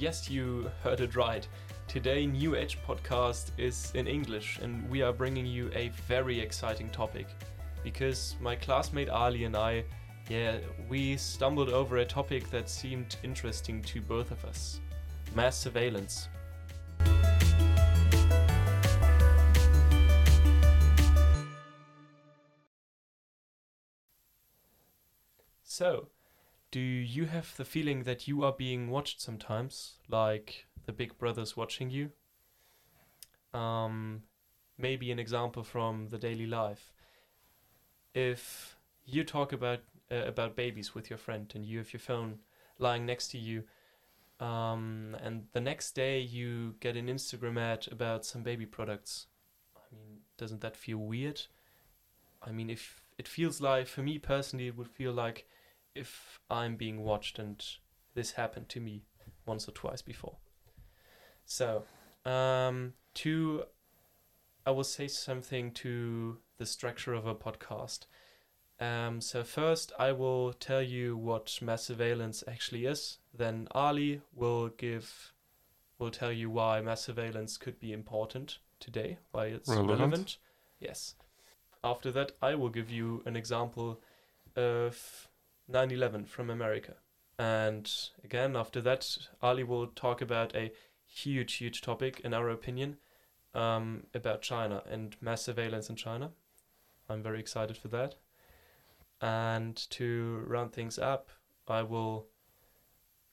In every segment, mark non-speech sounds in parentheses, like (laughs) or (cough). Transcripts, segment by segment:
Yes, you heard it right. Today, New Edge podcast is in English, and we are bringing you a very exciting topic. Because my classmate Ali and I, yeah, we stumbled over a topic that seemed interesting to both of us mass surveillance. So, do you have the feeling that you are being watched sometimes, like the big brothers watching you? Um, maybe an example from the daily life. If you talk about uh, about babies with your friend and you have your phone lying next to you, um, and the next day you get an Instagram ad about some baby products, I mean, doesn't that feel weird? I mean, if it feels like, for me personally, it would feel like if I'm being watched, and this happened to me once or twice before. So, um, to, I will say something to the structure of a podcast. Um, so first, I will tell you what mass surveillance actually is. Then Ali will give, will tell you why mass surveillance could be important today, why it's Relevant. relevant. Yes. After that, I will give you an example of 9/11 from America. And again, after that, Ali will talk about a huge, huge topic, in our opinion, um, about China and mass surveillance in China. I'm very excited for that. And to round things up, I will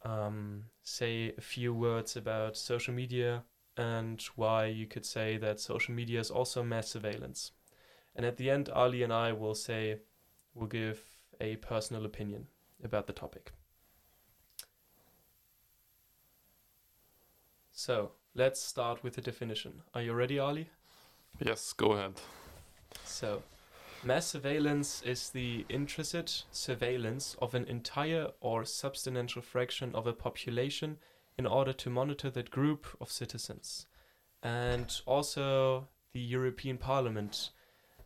um, say a few words about social media and why you could say that social media is also mass surveillance. And at the end, Ali and I will say, we'll give a personal opinion about the topic. So let's start with the definition. Are you ready, Ali? Yes, go ahead. So, mass surveillance is the intrinsic surveillance of an entire or substantial fraction of a population in order to monitor that group of citizens. And also, the European Parliament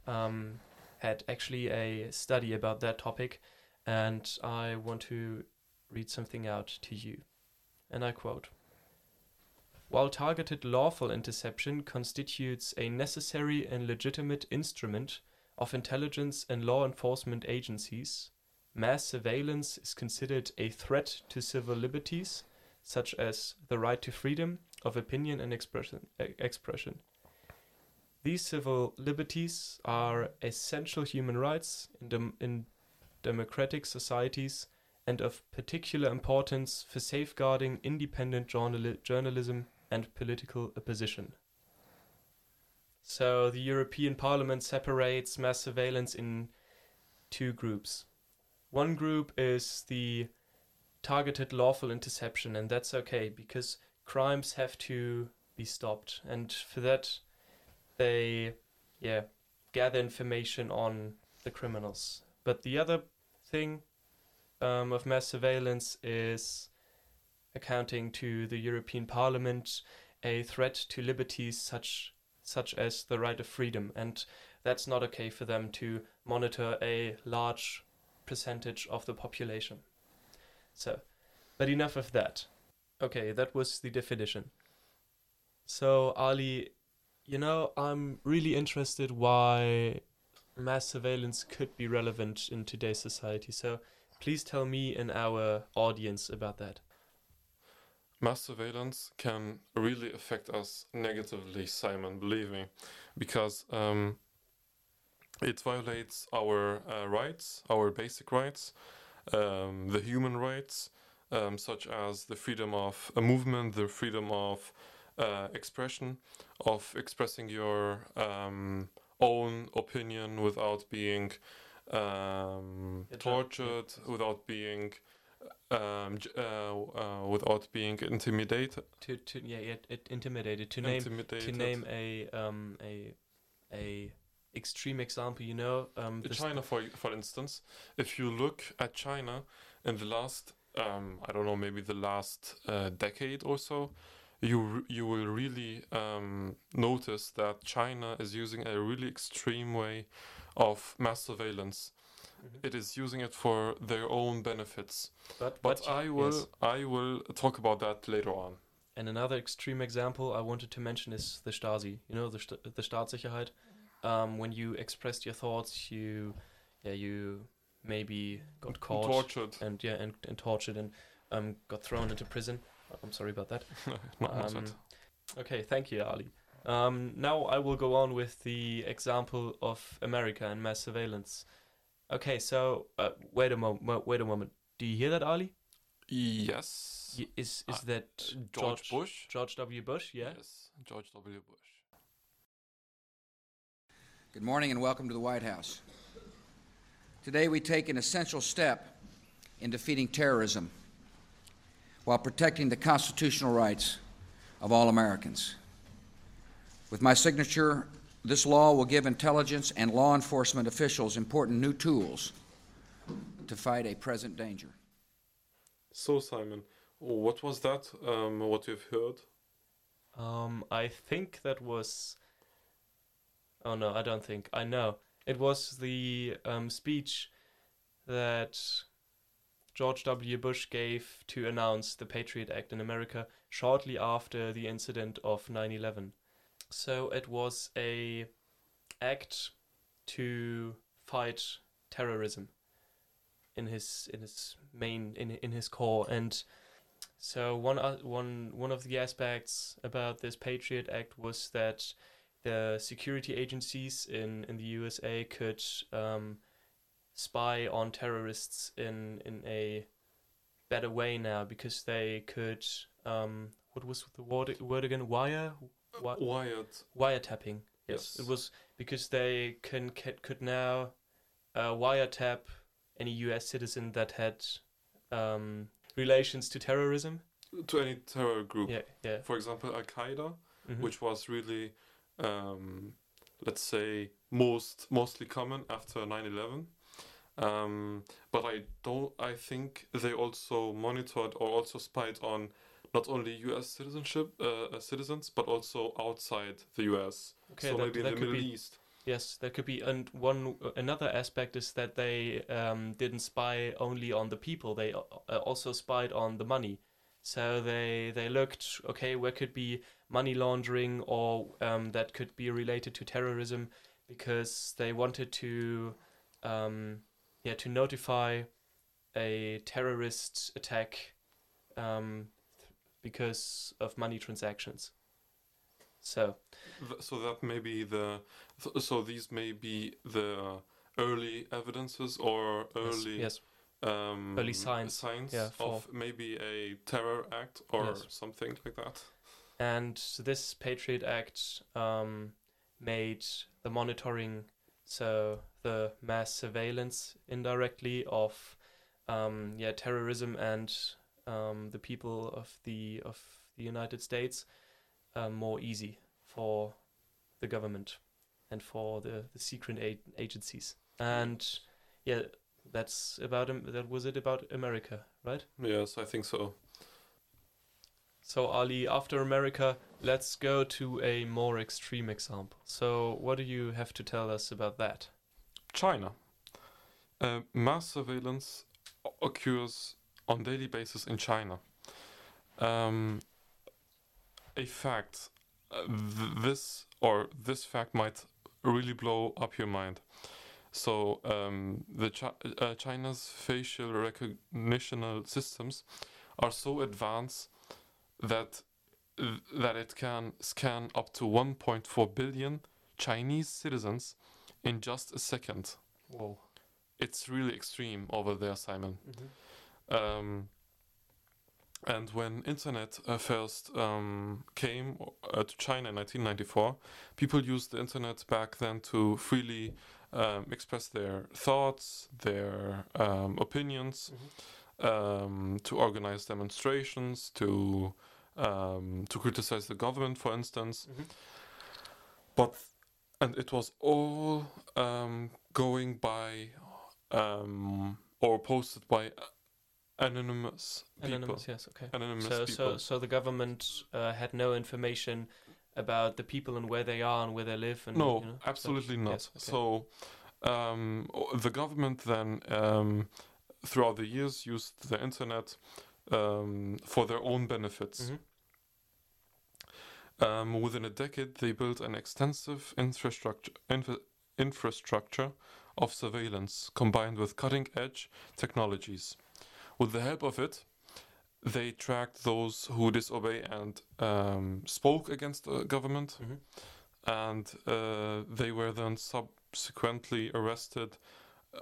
um, had actually a study about that topic, and I want to read something out to you. And I quote While targeted lawful interception constitutes a necessary and legitimate instrument of intelligence and law enforcement agencies, mass surveillance is considered a threat to civil liberties, such as the right to freedom of opinion and expression. expression. These civil liberties are essential human rights in, dem- in democratic societies and of particular importance for safeguarding independent journali- journalism and political opposition. So the European Parliament separates mass surveillance in two groups. One group is the targeted lawful interception, and that's okay because crimes have to be stopped, and for that, they, yeah, gather information on the criminals. But the other thing um, of mass surveillance is accounting to the European Parliament a threat to liberties such such as the right of freedom, and that's not okay for them to monitor a large percentage of the population. So, but enough of that. Okay, that was the definition. So, Ali, you know, I'm really interested why mass surveillance could be relevant in today's society. So, please tell me and our audience about that. Mass surveillance can really affect us negatively, Simon, believe me, because um, it violates our uh, rights, our basic rights, um, the human rights, um, such as the freedom of movement, the freedom of uh, expression, of expressing your um, own opinion without being um, tortured, without being um, uh, uh, without being intimidated. To to yeah, it, it intimidated to name intimidated. to name a um a a extreme example. You know, um, China, for for instance, if you look at China in the last, um, I don't know, maybe the last uh, decade or so, you you will really um, notice that China is using a really extreme way of mass surveillance. Mhm. It is using it for their own benefits. But But I will yes. I will talk about that later on. And another extreme example I wanted to mention is the Stasi. You know, the St the Staatssicherheit. Um, when you expressed your thoughts, you, yeah, you maybe got caught Tortured. and yeah, and, and tortured and um, got thrown into prison. I'm sorry about that. (laughs) Not Um, that. Okay, thank you, Ali. Um, now I will go on with the example of America and mass surveillance. Okay, so uh, wait a moment. Wait a moment. Do you hear that, Ali? Yes. Y- Is is Uh, that George, Bush. George W. Bush? Yeah. Yes. George W. Bush. Good morning and welcome to the White House. Today we take an essential step in defeating terrorism while protecting the constitutional rights of all Americans. With my signature, this law will give intelligence and law enforcement officials important new tools to fight a present danger. So Simon, what was that? Um, what you've heard? Um, I think that was. Oh no, I don't think. I know. It was the um, speech that George W. Bush gave to announce the Patriot Act in America shortly after the incident of 9 11. So it was a act to fight terrorism in his in his main in in his core and so one uh, one one of the aspects about this Patriot Act was that the security agencies in, in the USA could um, spy on terrorists in in a better way now because they could um, what was the word word again wire Wi- Wired. wiretapping yes, Yes. it was because they can, ca could now uh, wiretap any US citizen that had um, relations to terrorism To any terror group. yeah yeah For example, Al Qaeda, mhm. which was really, um, let's say, most mostly common after 9/11. Um, but I don't. I think they also monitored or also spied on not only U.S. citizenship uh, uh, citizens, but also outside the U.S. Okay, so that- maybe in the Middle be- East. Yes, that could be. And one another aspect is that they um, didn't spy only on the people; they uh, also spied on the money. So they they looked okay, where could be money laundering or um, that could be related to terrorism, because they wanted to, um, yeah, to notify a terrorist attack, um, because of money transactions. So So that may be the. So these may be the early evidences or early yes, um, Early signs, signs yeah, of maybe a terror act or Yes. something like that. And this Patriot Act um, made the monitoring, so the mass surveillance indirectly of um, yeah terrorism and um, the people of the of the United States uh, more easy for the government and for the, the secret a- agencies. And yeah, that's about that was it about America, right? Yes, I think so. So Ali, after America, let's go to a more extreme example. So what do you have to tell us about that? China. Uh, mass surveillance occurs on daily basis in China. Um, a fact, uh, th- this or this fact might really blow up your mind. So um, the uh, China's facial recognition systems are so advanced that th- that it can scan up to 1.4 billion Chinese citizens in just a second. Whoa. It's really extreme over there, Simon. Um, and when internet uh, first um, came uh, to China in 1994, people used the internet back then to freely um, express their thoughts, their um, opinions, um, to organize demonstrations, to um, to criticize the government, for instance. But and it was all um, going by um, or posted by anonymous people. Anonymous, yes, okay. Anonymous So, people. so, so the government uh, had no information about the people and where they are and where they live and no, you know, absolutely not. Yes, okay. So Um, the government then, um, throughout the years, used the internet um, for their own benefits. Mhm. Um, within a decade, they built an extensive infrastructure infra- infrastructure of surveillance combined with cutting-edge technologies. With the help of it, they tracked those who disobey and um, spoke against the government, Mhm. and uh, they were then subsequently arrested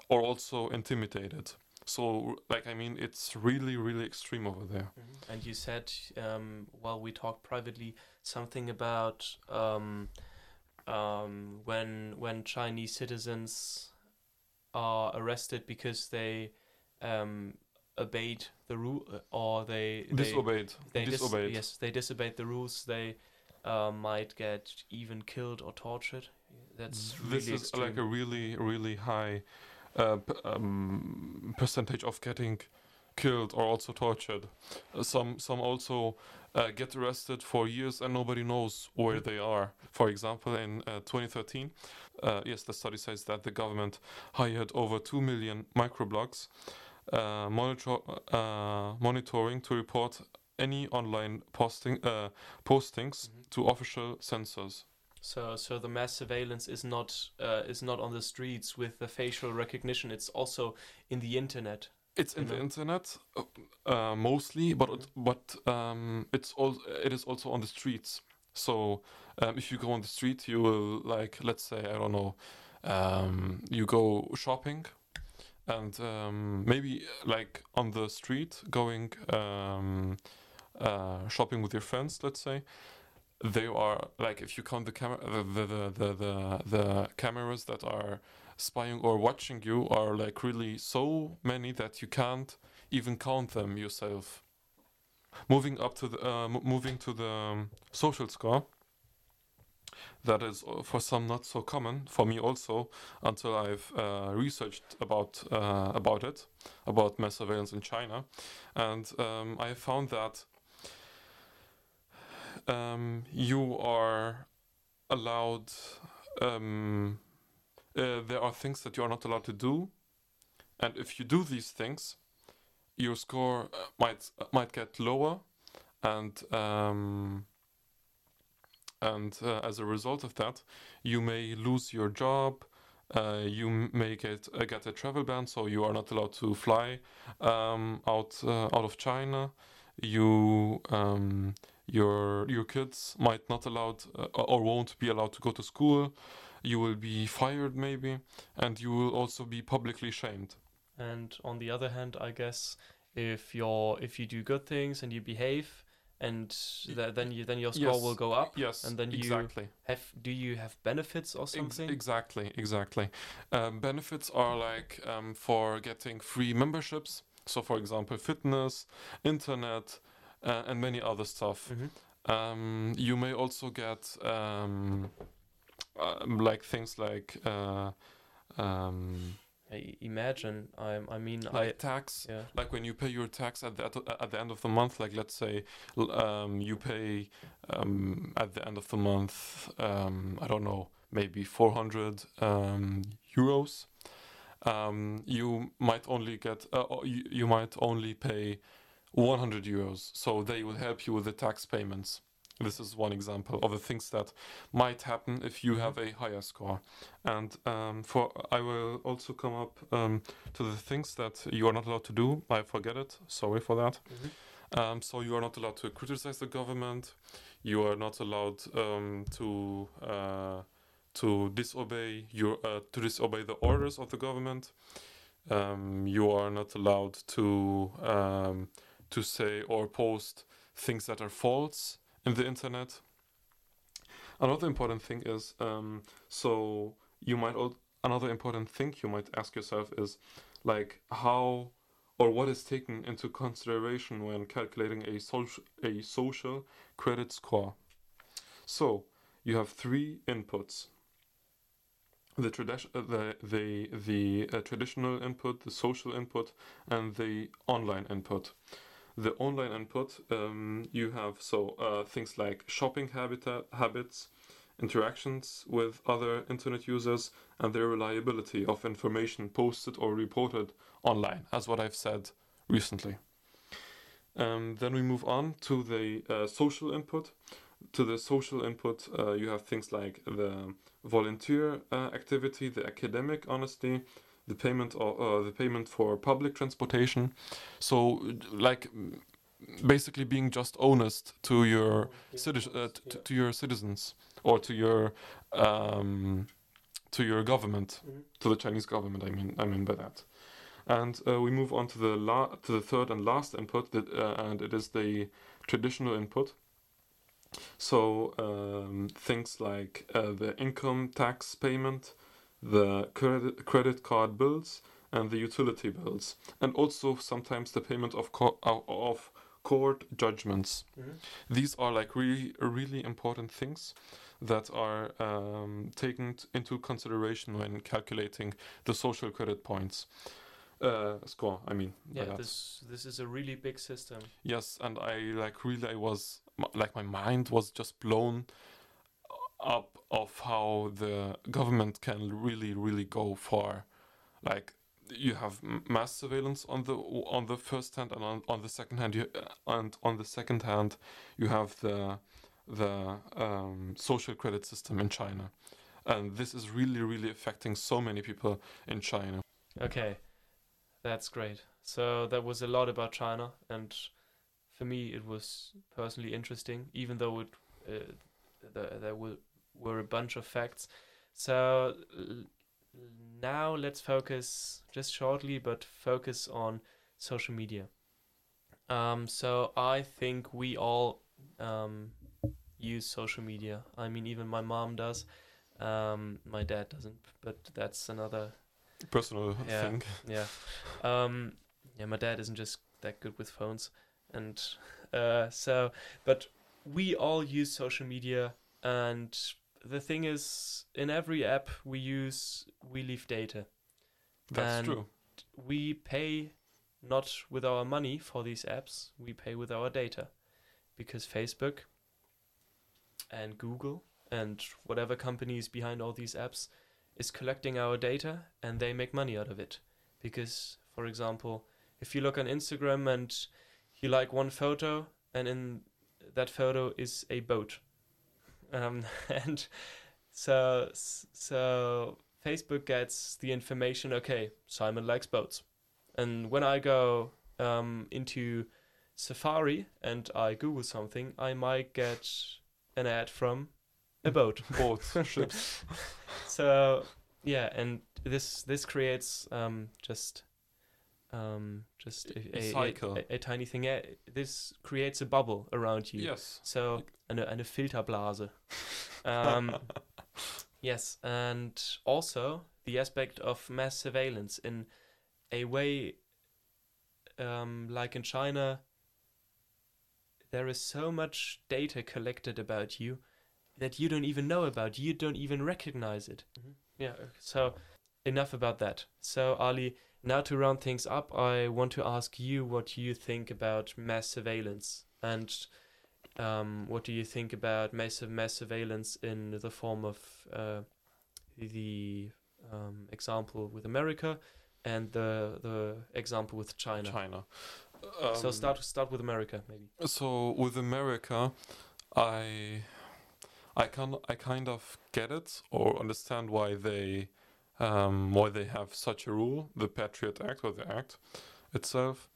or also intimidated. So, like, I mean, it's really, really extreme over there. Mhm. And you said, um, while we talked privately, something about um, um, when when Chinese citizens are arrested because they um, obeyed the rule or they they, Disobeyed. they dis- yes they disobeyed the rules. They uh, might get even killed or tortured. That's really this is extreme. like a really really high uh, um, percentage of getting killed or also tortured. Uh, some some also uh, get arrested for years and nobody knows where they are. For example in uh, 2013 uh, yes the study says that the government hired over 2 million microblogs uh, monitor uh, monitoring to report any online posting uh, postings Mhm. to official censors So, so the mass surveillance is not uh, is not on the streets with the facial recognition. It's also in the internet. It's in you the internet uh, uh, mostly, but it, Mhm. but um, it's all it is also on the streets. So um, if you go on the street, you will like let's say I don't know, um, you go shopping, and um, maybe like on the street going um, uh, shopping with your friends, let's say. They are like if you count the camera, the the, the the the cameras that are spying or watching you are like really so many that you can't even count them yourself. Moving up to the uh, moving to the um, social score. That is uh, for some not so common for me also until I've uh, researched about uh, about it about mass surveillance in China, and um, I found that um, you are allowed um, uh, there are things that you are not allowed to do, and if you do these things, your score uh, might uh, might get lower, and um, and uh, as a result of that, you may lose your job. Uh, you may get uh, get a travel ban, so you are not allowed to fly um, out uh, out of China. You um, your your kids might not allowed uh, or won't be allowed to go to school you will be fired maybe and you will also be publicly shamed And on the other hand, I guess if you're if you do good things and you behave, and th- then you then your score Yes. will go up. yes And then you exactly have do you have benefits or Ex- something? exactly exactly um, benefits are like um, for getting free memberships so for example fitness internet uh, and many other stuff Mhm. um, you may also get um, um, like things like uh, um, I imagine. I I mean like I tax yeah. like when you pay your tax at the at the end of the month like let's say um, you pay um, at the end of the month um, i don't know maybe 400 um, euros um, you might only get uh, you, you might only pay 100 euros so they will help you with the tax payments this is one example of the things that might happen if you have a higher score and um, for i will also come up um, to the things that you are not allowed to do. I forget it. Sorry for that. Mhm. Um, so you are not allowed to criticize the government. You are not allowed um, to uh, to disobey your uh, to disobey the orders of the government. Um, you are not allowed to um, to say or post things that are false in the internet. Another important thing is um, so you might another important thing you might ask yourself is like how or what is taken into consideration when calculating a social a social credit score. So you have three inputs: the uh, the the the uh, traditional input, the social input, and the online input. The online input, um, you have so uh, things like shopping habita- habits, interactions with other internet users, and the reliability of information posted or reported online, as what I've said recently. Um, then we move on to the uh, social input. To the social input, uh, you have things like the volunteer uh, activity, the academic honesty, the payment or uh, the payment for public transportation. So, like, basically being just honest to your citi- uh, t- to your citizens or to your um, to your government, Mhm. to the Chinese government. I mean, I mean by that. And uh, we move on to the la- to the third and last input, that, uh, and it is the traditional input. So um, things like uh, the income tax payment, the credit credit card bills, and the utility bills, and also sometimes the payment of co- of- court judgments. Mhm. These are like really really important things that are um, taken t- into consideration when calculating the social credit points uh, score. I mean, Yeah, this this is a really big system. Yes, and I like really I was like my mind was just blown up of how the government can really really go far. Like you have mass surveillance on the on the first hand and on, on the second hand you and on the second hand you have the the um, social credit system in China. And this is really really affecting so many people in China. Okay, that's great. So that was a lot about China, and for me, it was personally interesting, even though it uh, the, there were were a bunch of facts. So now let's focus just shortly, but focus on social media. Um, so I think we all um, use social media. I mean, even my mom does. Um, my dad doesn't, but that's another Personal Yeah. thing. yeah. Um, yeah, my dad isn't just that good with phones. And (laughs) uh, so, but we all use social media. And the thing is, in every app we use, we leave data. That's And true. We pay not with our money for these apps, we pay with our data. Because Facebook and Google and whatever company is behind all these apps is collecting our data and they make money out of it. Because, for example, if you look on Instagram and you like one photo, and in that photo is a boat, um, (laughs) and so so Facebook gets the information. Okay, Simon likes boats, and when I go um, into Safari and I Google something, I might get an ad from a boat. (laughs) Both (laughs) ships. So yeah, and this this creates um, just um, just a, A a, cycle. a, a tiny thing. Eh, This creates a bubble around you. Yes. So eine eine Filterblase. Um, (laughs) yes, and also the aspect of mass surveillance in a way, um, like in China, there is so much data collected about you that you don't even know about. You don't even recognize it. Yeah. So enough about that. So Ali, now to round things up, I want to ask you what you think about mass surveillance and um, what do you think about massive mass surveillance in the form of uh, the um, example with America and the the example with China? China. so Um, start start with America maybe. So with America, I I can I kind of get it or understand why they um, why they have such a rule, the Patriot Act or the Act itself,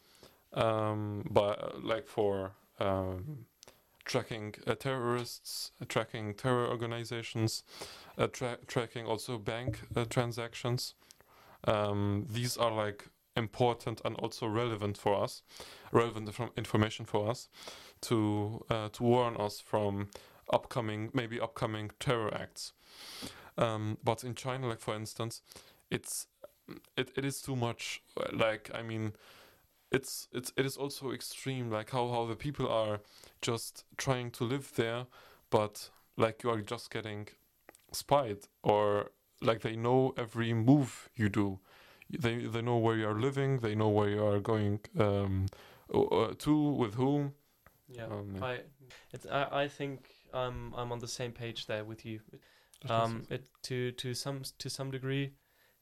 um, but uh, like for um, tracking uh, terrorists, uh, tracking terror organizations, uh, tra- tracking also bank uh, transactions. Um, these are like important and also relevant for us, relevant from information for us to uh, to warn us from upcoming maybe upcoming terror acts. Um, but in China, like for instance, it's it, it is too much. Like I mean, it's it's it is also extreme. Like how how the people are just trying to live there, but like you are just getting spied or like they know every move you do. They they know where you are living. They know where you are going um, uh, to with whom. Yeah, Um, yeah. I, it's, I I think I'm I'm on the same page there with you. Um, it to to some to some degree,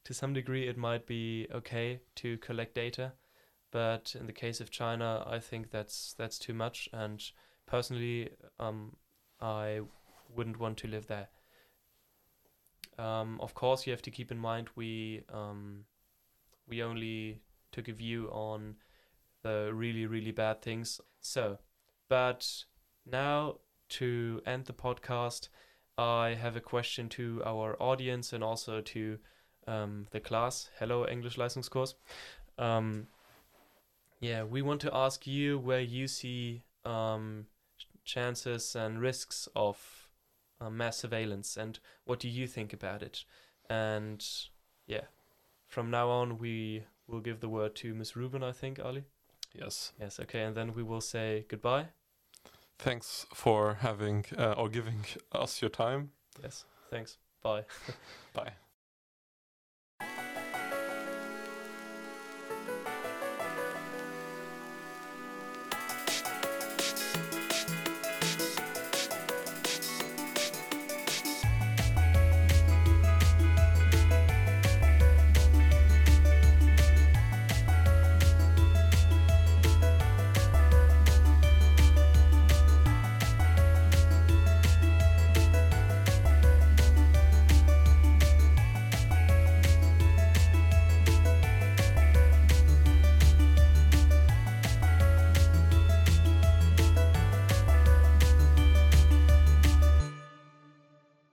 to some degree, it might be okay to collect data, but in the case of China, I think that's that's too much. And personally, um, I wouldn't want to live there. Um, of course, you have to keep in mind we um, we only took a view on the really really bad things. So, but now to end the podcast, I have a question to our audience and also to um, the class. Hello, English Leistungskurs. Um, yeah, we want to ask you where you see um, chances and risks of uh, mass surveillance and what do you think about it? And yeah, from now on, we will give the word to Ms. Rubin, I think, Ali. Yes. Yes, okay, and then we will say goodbye. Thanks for having uh, or giving us your time. Yes, thanks. Bye. (laughs) Bye.